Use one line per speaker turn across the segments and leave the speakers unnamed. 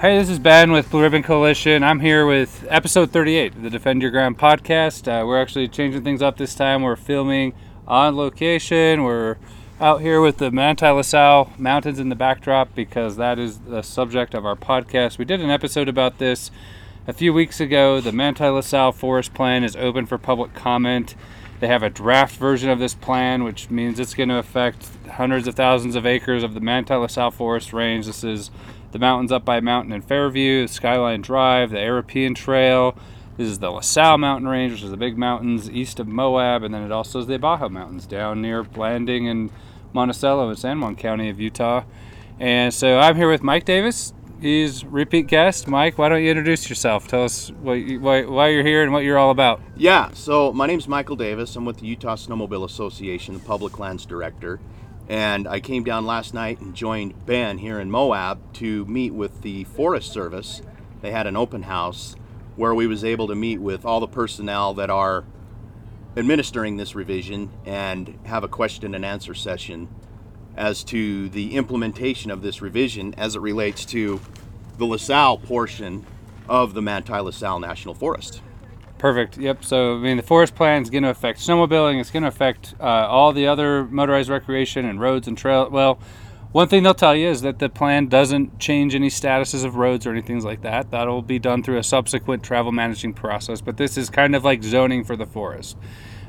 Hey, this is Ben with Blue Ribbon Coalition. I'm here with episode 38 of the Defend Your Ground podcast. Uh, we're actually changing things up this time. We're filming on location. We're out here with the Manti La Sal Mountains in the backdrop because that is the subject of our podcast. We did an episode about this a few weeks ago. The Manti La Sal Forest Plan is open for public comment. They have a draft version of this plan, which means it's going to affect hundreds of thousands of acres of the Manti La Sal Forest Range. This is the mountains up by Mountain and Fairview, Skyline Drive, the Arapeen Trail. This is the La Sal Mountain Range, which is the big mountains east of Moab, and then it also is the Abajo Mountains down near Blanding and Monticello in San Juan County of Utah. And so I'm here with Mike Davis. He's repeat guest. Mike, why don't you introduce yourself? Tell us you, why, why you're here and what you're all about.
Yeah, so my name's Michael Davis. I'm with the Utah Snowmobile Association, the Public Lands Director. And I came down last night and joined Ben here in Moab to meet with the Forest Service. They had an open house where we was able to meet with all the personnel that are administering this revision and have a question and answer session as to the implementation of this revision as it relates to the La Sal portion of the Manti La Sal National Forest.
Perfect. Yep. So, I mean, the forest plan is going to affect snowmobiling. It's going to affect uh, all the other motorized recreation and roads and trail. Well, one thing they'll tell you is that the plan doesn't change any statuses of roads or anything like that. That'll be done through a subsequent travel managing process. But this is kind of like zoning for the forest.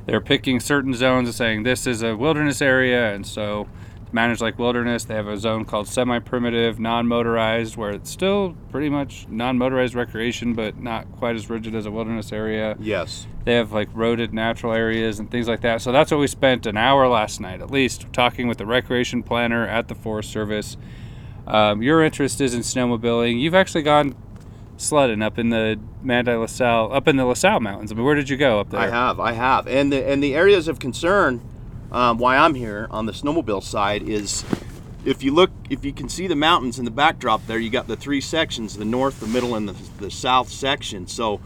They're picking certain zones and saying this is a wilderness area, and so managed like wilderness. They have a zone called semi primitive, non motorized, where it's still pretty much non motorized recreation, but not quite as rigid as a wilderness area.
Yes.
They have like roaded natural areas and things like that. So that's what we spent an hour last night, at least, talking with the recreation planner at the Forest Service. Um, your interest is in snowmobiling. You've actually gone sledding up in the Manti La Sal, up in the La Sal Mountains. I mean, where did you go up there?
I have, I have, and the and the areas of concern um, why I'm here on the snowmobile side is if you look, if you can see the mountains in the backdrop there, you got the three sections the north, the middle, and the, the south section. So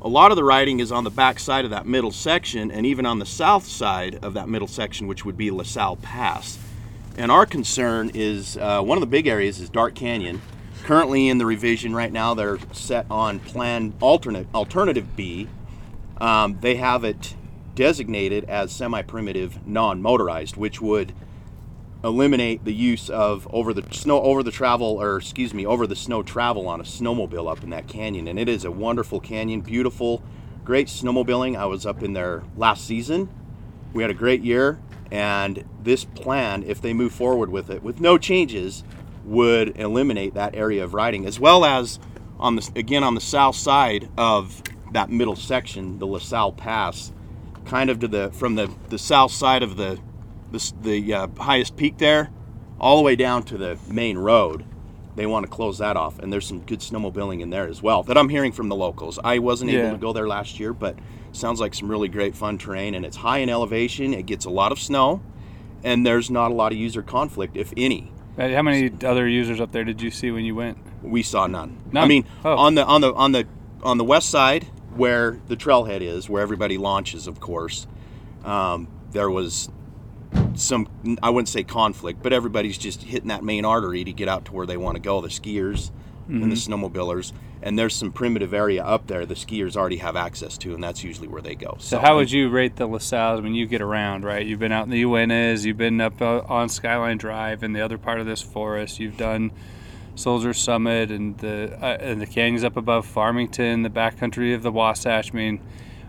a lot of the riding is on the back side of that middle section and even on the south side of that middle section, which would be La Sal Pass. And our concern is uh, one of the big areas is Dark Canyon. Currently in the revision right now, they're set on plan alternate alternative B. Um, they have it designated as semi-primitive non-motorized, which would eliminate the use of over the snow over the travel or excuse me over the snow travel on a snowmobile up in that canyon. And it is a wonderful canyon beautiful great snowmobiling. I was up in there last season. We had a great year and this plan if they move forward with it with no changes would eliminate that area of riding as well as on the again on the south side of that middle section the la sal pass kind of to the from the, the south side of the the, the uh, highest peak there, all the way down to the main road. They want to close that off, and there's some good snowmobiling in there as well that I'm hearing from the locals. I wasn't
Yeah.
able to go there last year, but sounds like some really great fun terrain, and it's high in elevation. It gets a lot of snow, and there's not a lot of user conflict, if any.
How many other users up there did you see when you went?
We saw none.
None?
I mean,
Oh.
on the on the on the on the west side where the trailhead is, where everybody launches, of course, um, there was some I wouldn't say conflict, but everybody's just hitting that main artery to get out to where they want to go. The skiers and the
Mm-hmm.
snowmobilers, and there's some primitive area up there the skiers already have access to, and that's usually where they go.
So how would you rate the La Sal when you get around, right? You've been out in the Uintas, you've been up uh, on Skyline Drive and the other part of this forest. You've done Soldier Summit and the uh, and the canyons up above Farmington, the backcountry of the Wasatch. I mean,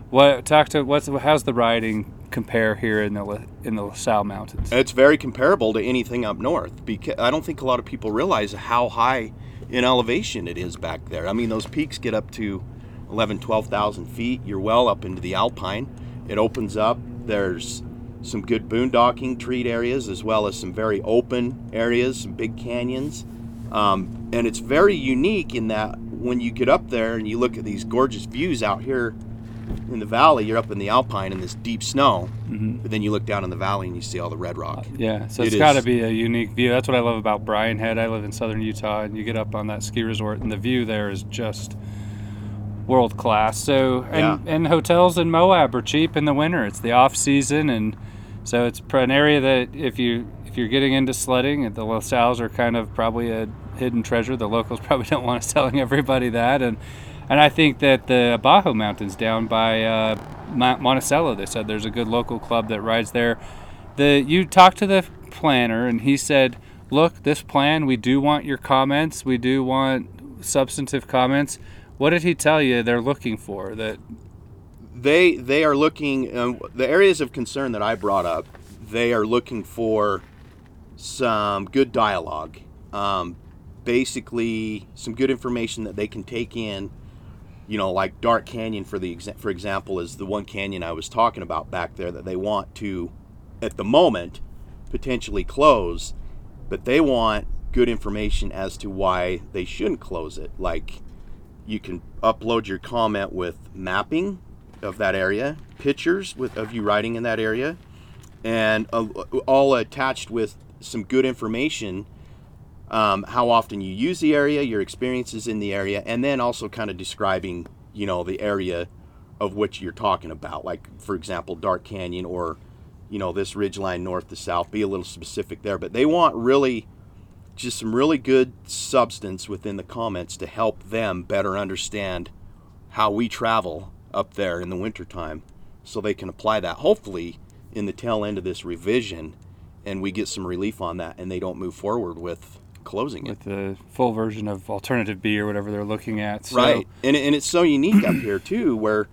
what talk to what's how's the riding compare here in the in the La Sal Mountains?
It's very comparable to anything up north because I don't think a lot of people realize how high in elevation it is back there. I mean, those peaks get up to 11, 12,000 feet. You're well up into the alpine. It opens up. There's some good boondocking treat areas as well as some very open areas, some big canyons. Um, and it's very unique in that when you get up there and you look at these gorgeous views out here in the valley, you're up in the alpine in this deep snow, but then you look down in the valley and you see all the red rock.
Yeah, so
It
it's got to be a unique view. That's what I love about Brian Head. I live in southern Utah, and you get up on that ski resort, and the view there is just world class. So, and, and hotels in Moab are cheap in the winter. It's the off season, and so it's an area that if you if you're getting into sledding, the La Sals are kind of probably a hidden treasure. The locals probably don't want us telling everybody that, and and I think that the Abajo Mountains down by uh, Monticello, they said there's a good local club that rides there. The you talked to the planner, and he said, "Look, this plan, we do want your comments. We do want substantive comments." What did he tell you they're looking for? That
they they are looking um, the areas of concern that I brought up. They are looking for some good dialogue, um, basically some good information that they can take in. You know, like Dark Canyon for the exa- for example is the one canyon I was talking about back there that they want to, at the moment, potentially close, but they want good information as to why they shouldn't close it. Like, you can upload your comment with mapping of that area, pictures with of you riding in that area, and uh, all attached with some good information. Um, how often you use the area, your experiences in the area, and then also kind of describing, you know, the area of which you're talking about. Like, for example, Dark Canyon or, you know, this ridge line north to south. Be a little specific there. But they want really just some really good substance within the comments to help them better understand how we travel up there in the wintertime so they can apply that hopefully in the tail end of this revision and we get some relief on that and they don't move forward with closing it.
with it. the full version of alternative B or whatever they're looking at.
So. Right. And, and it's so unique up here too where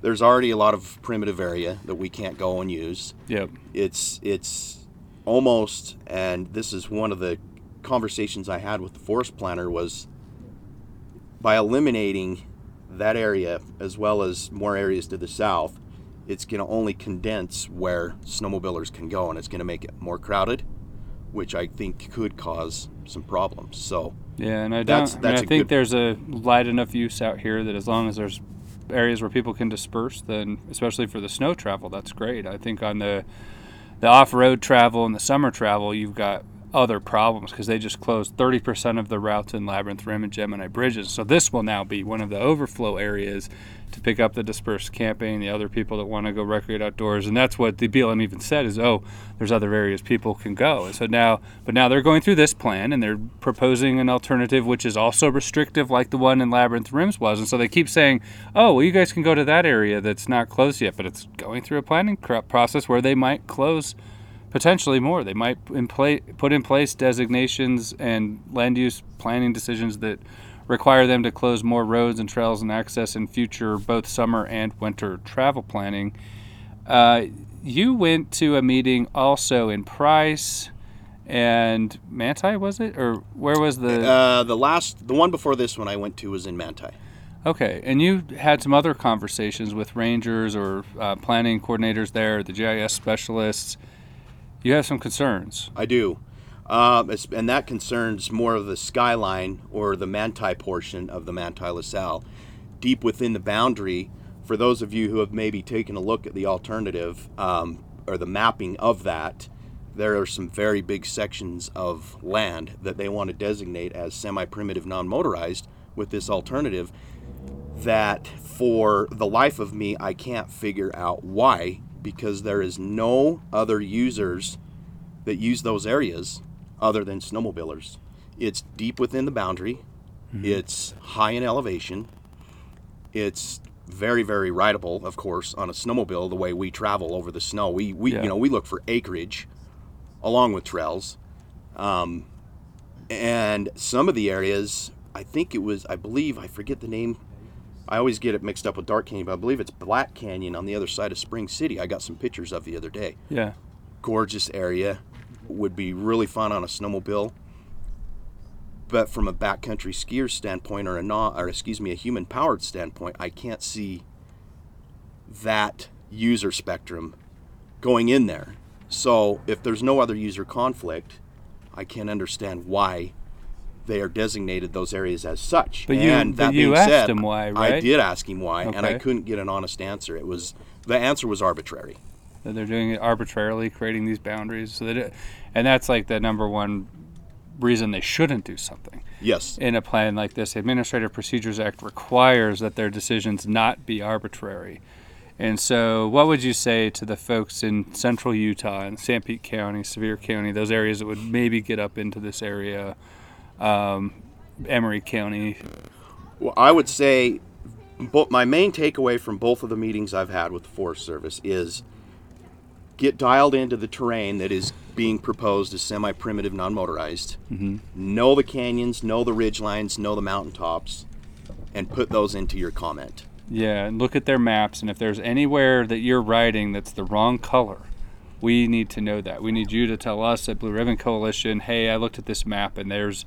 there's already a lot of primitive area that we can't go and use.
Yep.
It's it's almost and this is one of the conversations I had with the forest planner was by eliminating that area as well as more areas to the south, it's going to only condense where snowmobilers can go and it's going to make it more crowded, which I think could cause some problems. So
yeah, and I don't. That's, that's I, mean, I think good... there's a light enough use out here that as long as there's areas where people can disperse, then especially for the snow travel, that's great. I think on the the off-road travel and the summer travel, you've got other problems because they just closed 30% of the routes in Labyrinth Rim and Gemini Bridges. So this will now be one of the overflow areas to pick up the dispersed camping, the other people that want to go recreate outdoors. And that's what the BLM even said is, oh, there's other areas people can go. And so now, but now they're going through this plan and they're proposing an alternative which is also restrictive like the one in Labyrinth Rims was. And so they keep saying, oh, well, you guys can go to that area that's not closed yet, but it's going through a planning process where they might close – potentially more. They might in play, put in place designations and land use planning decisions that require them to close more roads and trails and access in future both summer and winter travel planning. Uh, you went to a meeting also in Price and Manti, was it, or where was the?
Uh, the last, the one before this one I went to was in Manti.
Okay, and you had some other conversations with rangers or uh, planning coordinators there, the GIS specialists. You have some concerns.
I do. Um, and that concerns more of the skyline or the Manti portion of the Manti La Sal. Deep within the boundary, for those of you who have maybe taken a look at the alternative um, or the mapping of that, there are some very big sections of land that they want to designate as semi primitive non motorized with this alternative. That for the life of me, I can't figure out why because there is no other users that use those areas other than snowmobilers. It's deep within the boundary. Mm-hmm. It's high in elevation. It's very very rideable, of course, on a snowmobile. The way we travel over the snow, we we yeah. you know we look for acreage, along with trails, um, and some of the areas. I think it was I believe I forget the name I always get it mixed up with Dark Canyon, but I believe it's Black Canyon on the other side of Spring City. I got some pictures of the other day.
Yeah.
Gorgeous area. Would be really fun on a snowmobile. But from a backcountry skier standpoint or a non, or excuse me, a human powered standpoint, I can't see that user spectrum going in there. So if there's no other user conflict, I can't understand why they are designated those areas as such.
But you, and that but you being asked said, him why, right?
I did ask him why, okay. and I couldn't get an honest answer. It was the answer was arbitrary.
That they're doing it arbitrarily, creating these boundaries, so that, it, and that's like the number one reason they shouldn't do something.
Yes.
In a plan like this, the Administrative Procedures Act requires that their decisions not be arbitrary. And so, what would you say to the folks in central Utah and Sanpete County, Sevier County, those areas that would maybe get up into this area, um, Emery County?
Well, I would say, but my main takeaway from both of the meetings I've had with the Forest Service is get dialed into the terrain that is being proposed as semi-primitive, non-motorized.
Mm-hmm.
Know the canyons, know the ridge lines, know the mountaintops, and put those into your comment.
Yeah, and look at their maps, and if there's anywhere that you're riding that's the wrong color, we need to know that. We need you to tell us at Blue Ribbon Coalition, hey, I looked at this map and there's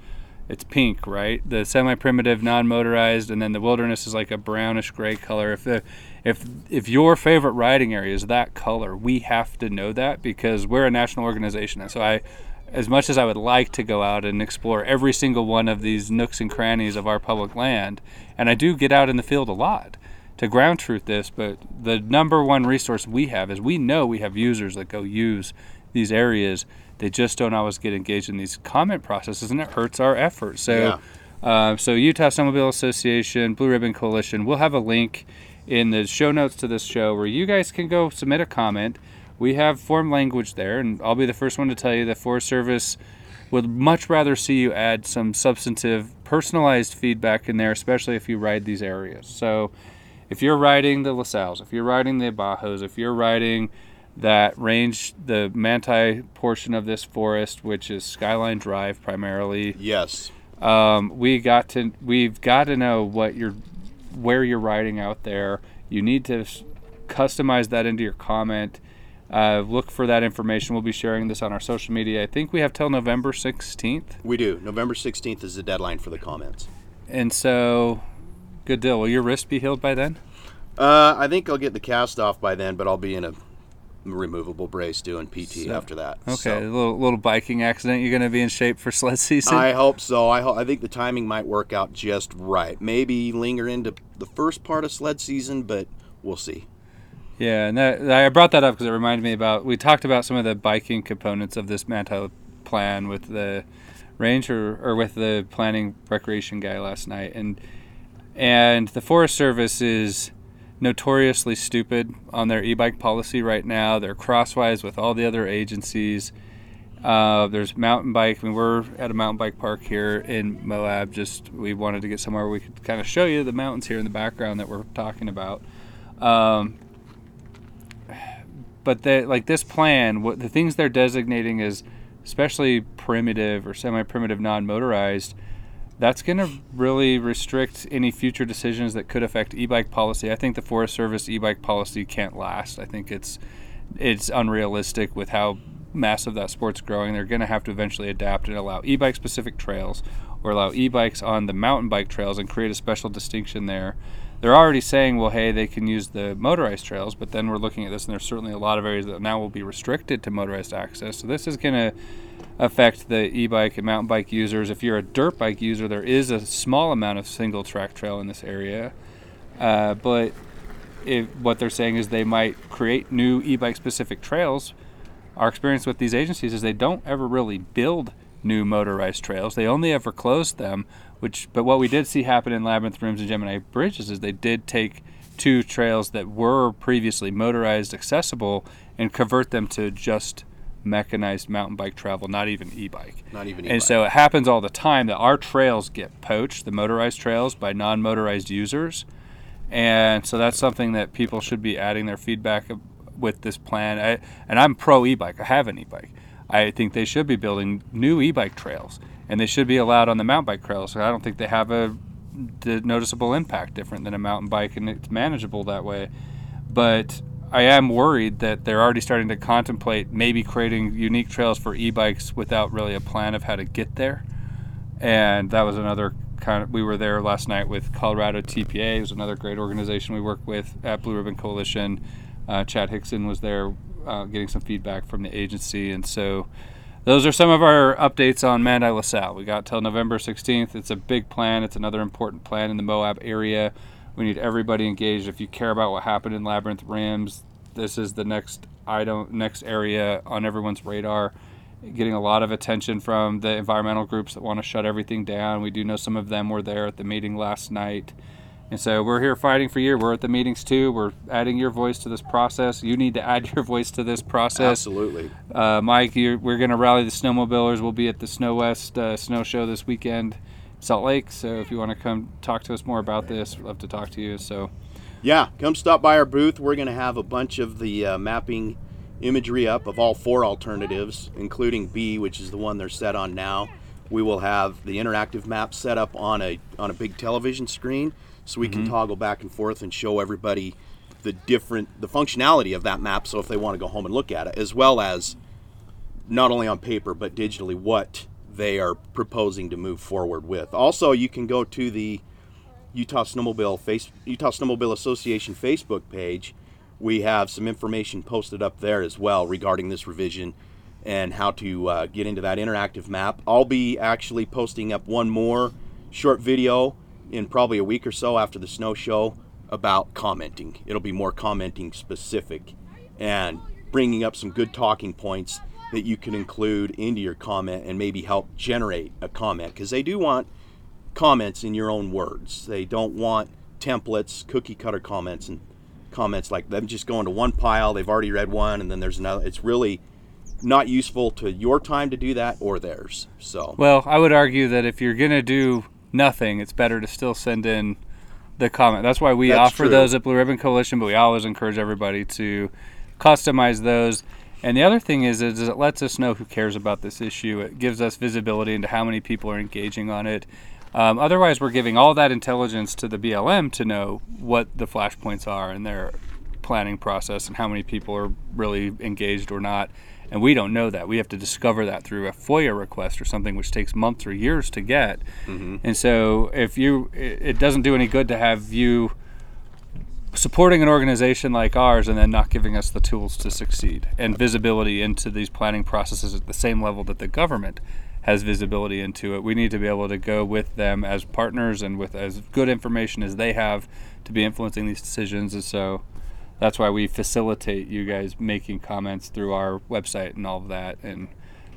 it's pink, right? The semi-primitive, non-motorized, and then the wilderness is like a brownish gray color. If the, if if your favorite riding area is that color, we have to know that because we're a national organization. And so I, as much as I would like to go out and explore every single one of these nooks and crannies of our public land, and I do get out in the field a lot to ground truth this, but the number one resource we have is we know we have users that go use these areas they just don't always get engaged in these comment processes, and it hurts our effort. So, yeah. uh, so Utah Snowmobile Association, Blue Ribbon Coalition, we'll have a link in the show notes to this show where you guys can go submit a comment. We have form language there, and I'll be the first one to tell you the Forest Service would much rather see you add some substantive, personalized feedback in there, especially if you ride these areas. So, if you're riding the La Sals, if you're riding the Bajos, if you're riding that range the Manti portion of this forest, which is Skyline Drive primarily.
Yes.
Um, we got to we've got to know what you're where you're riding out there. You need to customize that into your comment. Uh, look for that information. We'll be sharing this on our social media. I think we have till November 16th.
We do. November 16th is the deadline for the comments.
And so, good deal. Will your wrist be healed by then?
Uh, I think I'll get the cast off by then, but I'll be in a removable brace doing PT so, after that.
Okay, so. a little little biking accident. You're going to be in shape for sled season.
I hope so. I I think the timing might work out just right. Maybe linger into the first part of sled season, but we'll see.
Yeah, and that, I brought that up because it reminded me about we talked about some of the biking components of this Manti plan with the ranger or with the planning recreation guy last night, and and the Forest Service is notoriously stupid on their e-bike policy right now. They're crosswise with all the other agencies. Uh, there's mountain bike. I mean, we're at a mountain bike park here in Moab. Just we wanted to get somewhere where we could kind of show you the mountains here in the background that we're talking about. Um, but they, like this plan, what the things they're designating as especially primitive or semi-primitive non-motorized that's going to really restrict any future decisions that could affect e-bike policy. I think the Forest Service e-bike policy can't last. I think it's it's unrealistic with how massive that sport's growing. They're going to have to eventually adapt and allow e-bike specific trails or allow e-bikes on the mountain bike trails and create a special distinction there. They're already saying, well, hey, they can use the motorized trails, but then we're looking at this, and there's certainly a lot of areas that now will be restricted to motorized access. So this is going to affect the e-bike and mountain bike users. If you're a dirt bike user, there is a small amount of single track trail in this area, uh, but if, what they're saying is they might create new e-bike specific trails. Our experience with these agencies is they don't ever really build new motorized trails. They only ever closed them. Which, but what we did see happen in Labyrinth Rims and Gemini Bridges is they did take two trails that were previously motorized accessible and convert them to just mechanized mountain bike travel, not even e-bike.
Not even
e-bike. And so it happens all the time that our trails get poached, the motorized trails, by non-motorized users. And so that's something that people should be adding their feedback with this plan. I, and I'm pro e-bike. I have an e-bike. I think they should be building new e-bike trails, and they should be allowed on the mountain bike trails. So I don't think they have a noticeable impact different than a mountain bike, and it's manageable that way. But I am worried that they're already starting to contemplate maybe creating unique trails for e-bikes without really a plan of how to get there. And that was another kind of. We were there last night with Colorado TPA. It was another great organization we work with at Blue Ribbon Coalition. Uh, Chad Hixon was there, uh, getting some feedback from the agency, and so those are some of our updates on Manti La Sal. We got till November 16th. It's a big plan. It's another important plan in the Moab area. We need everybody engaged. If you care about what happened in Labyrinth Rims, this is the next item, next area on everyone's radar. Getting a lot of attention from the environmental groups that want to shut everything down. We do know some of them were there at the meeting last night, And so we're here fighting for you. We're at the meetings too. We're adding your voice to this process. You need to add your voice to this process.
Absolutely.
Uh, Mike, you're, we're going to rally the snowmobilers. We'll be at the SnoWest uh, Snow Show this weekend, Salt Lake. So if you want to come talk to us more about this, we'd love to talk to you. So
Yeah, come stop by our booth. We're going to have a bunch of the uh, mapping imagery up of all four alternatives, including B, which is the one they're set on now. We will have the interactive map set up on a on a big television screen, so we can mm-hmm. toggle back and forth and show everybody the different the functionality of that map. So if they want to go home and look at it, as well as not only on paper but digitally, what they are proposing to move forward with. Also, you can go to the Utah Snowmobile face Utah Snowmobile Association Facebook page. We have some information posted up there as well regarding this revision and how to uh, get into that interactive map. I'll be actually posting up one more short video in probably a week or so after the snow show about commenting. It'll be more commenting specific and bringing up some good talking points that you can include into your comment and maybe help generate a comment because they do want comments in your own words. They don't want templates, cookie cutter comments, and comments like them just going to one pile. They've already read one, and then there's another. It's really not useful to your time to do that or theirs. So,
Well, I would argue that if you're going to do nothing, it's better to still send in the comment. That's why we
That's
offer
true.
those at Blue Ribbon Coalition, but we always encourage everybody to customize those. And the other thing is, is it lets us know who cares about this issue. It gives us visibility into how many people are engaging on it. Um, otherwise, we're giving all that intelligence to the BLM to know what the flashpoints are in their planning process and how many people are really engaged or not. And we don't know that. We have to discover that through a FOIA request or something, which takes months or years to get. Mm-hmm. And so, if you, it it doesn't do any good to have you supporting an organization like ours and then not giving us the tools to succeed and visibility into these planning processes at the same level that the government has visibility into it. We need to be able to go with them as partners and with as good information as they have to be influencing these decisions. And so that's why we facilitate you guys making comments through our website and all of that. And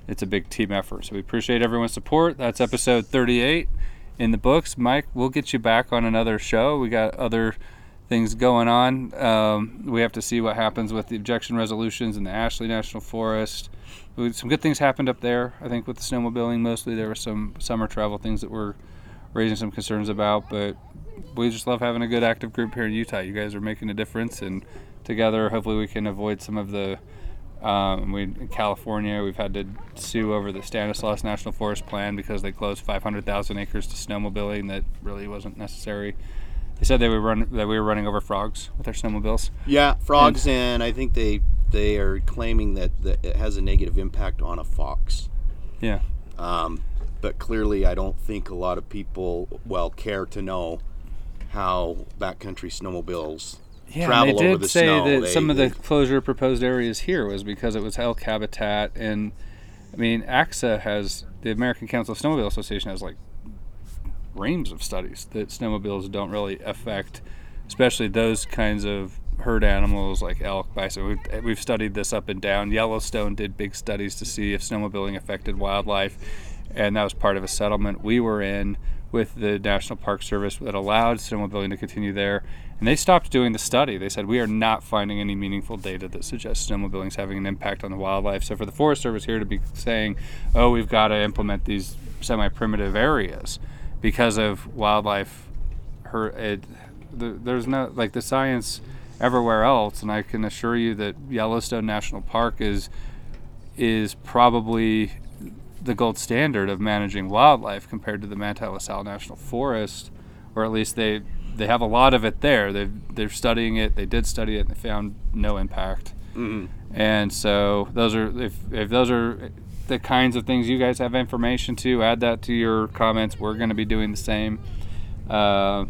it's a big team effort. So we appreciate everyone's support. That's episode 38 in the books. Mike, we'll get you back on another show. We got other things going on. Um, we have to see what happens with the objection resolutions in the Ashley National Forest. Some good things happened up there, I think, with the snowmobiling mostly. There were some summer travel things that were raising some concerns about, but we just love having a good active group here in Utah. You guys are making a difference, and together, hopefully, we can avoid some of the. Um, we in California, we've had to sue over the Stanislaus National Forest Plan because they closed 500,000 acres to snowmobiling that really wasn't necessary. They said they were run that we were running over frogs with our snowmobiles.
yeah, frogs, and I think they they are claiming that, that it has a negative impact on a fox.
Yeah.
Um, but clearly, I don't think a lot of people well care to know how backcountry snowmobiles
Yeah,
travel
they
over
did
the
say
snow.
that
They-
some of the closure proposed areas here was because it was elk habitat, and I mean, AXA has the American Council of Snowmobile Association has like reams of studies that snowmobiles don't really affect, especially those kinds of herd animals like elk, bison. We've, we've studied this up and down. Yellowstone did big studies to see if snowmobiling affected wildlife, and that was part of a settlement we were in with the National Park Service that allowed snowmobiling to continue there. And they stopped doing the study. They said, We are not finding any meaningful data that suggests snowmobiling is having an impact on the wildlife. So, for the Forest Service here to be saying, Oh, we've got to implement these semi primitive areas because of wildlife, her, it, the, there's no, like the science everywhere else. And I can assure you that Yellowstone National Park is is probably the gold standard of managing wildlife compared to the Manti La Sal National Forest, or at least they they have a lot of it there. They they're studying it. They did study it, and they found no impact.
Mhm.
And so those are if if those are the kinds of things you guys have information to, add that to your comments. We're going to be doing the same. Uh,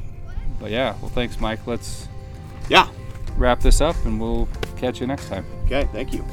but yeah, well, thanks, Mike. Let's
Yeah.
wrap this up, and we'll catch you next time.
Okay. Thank you.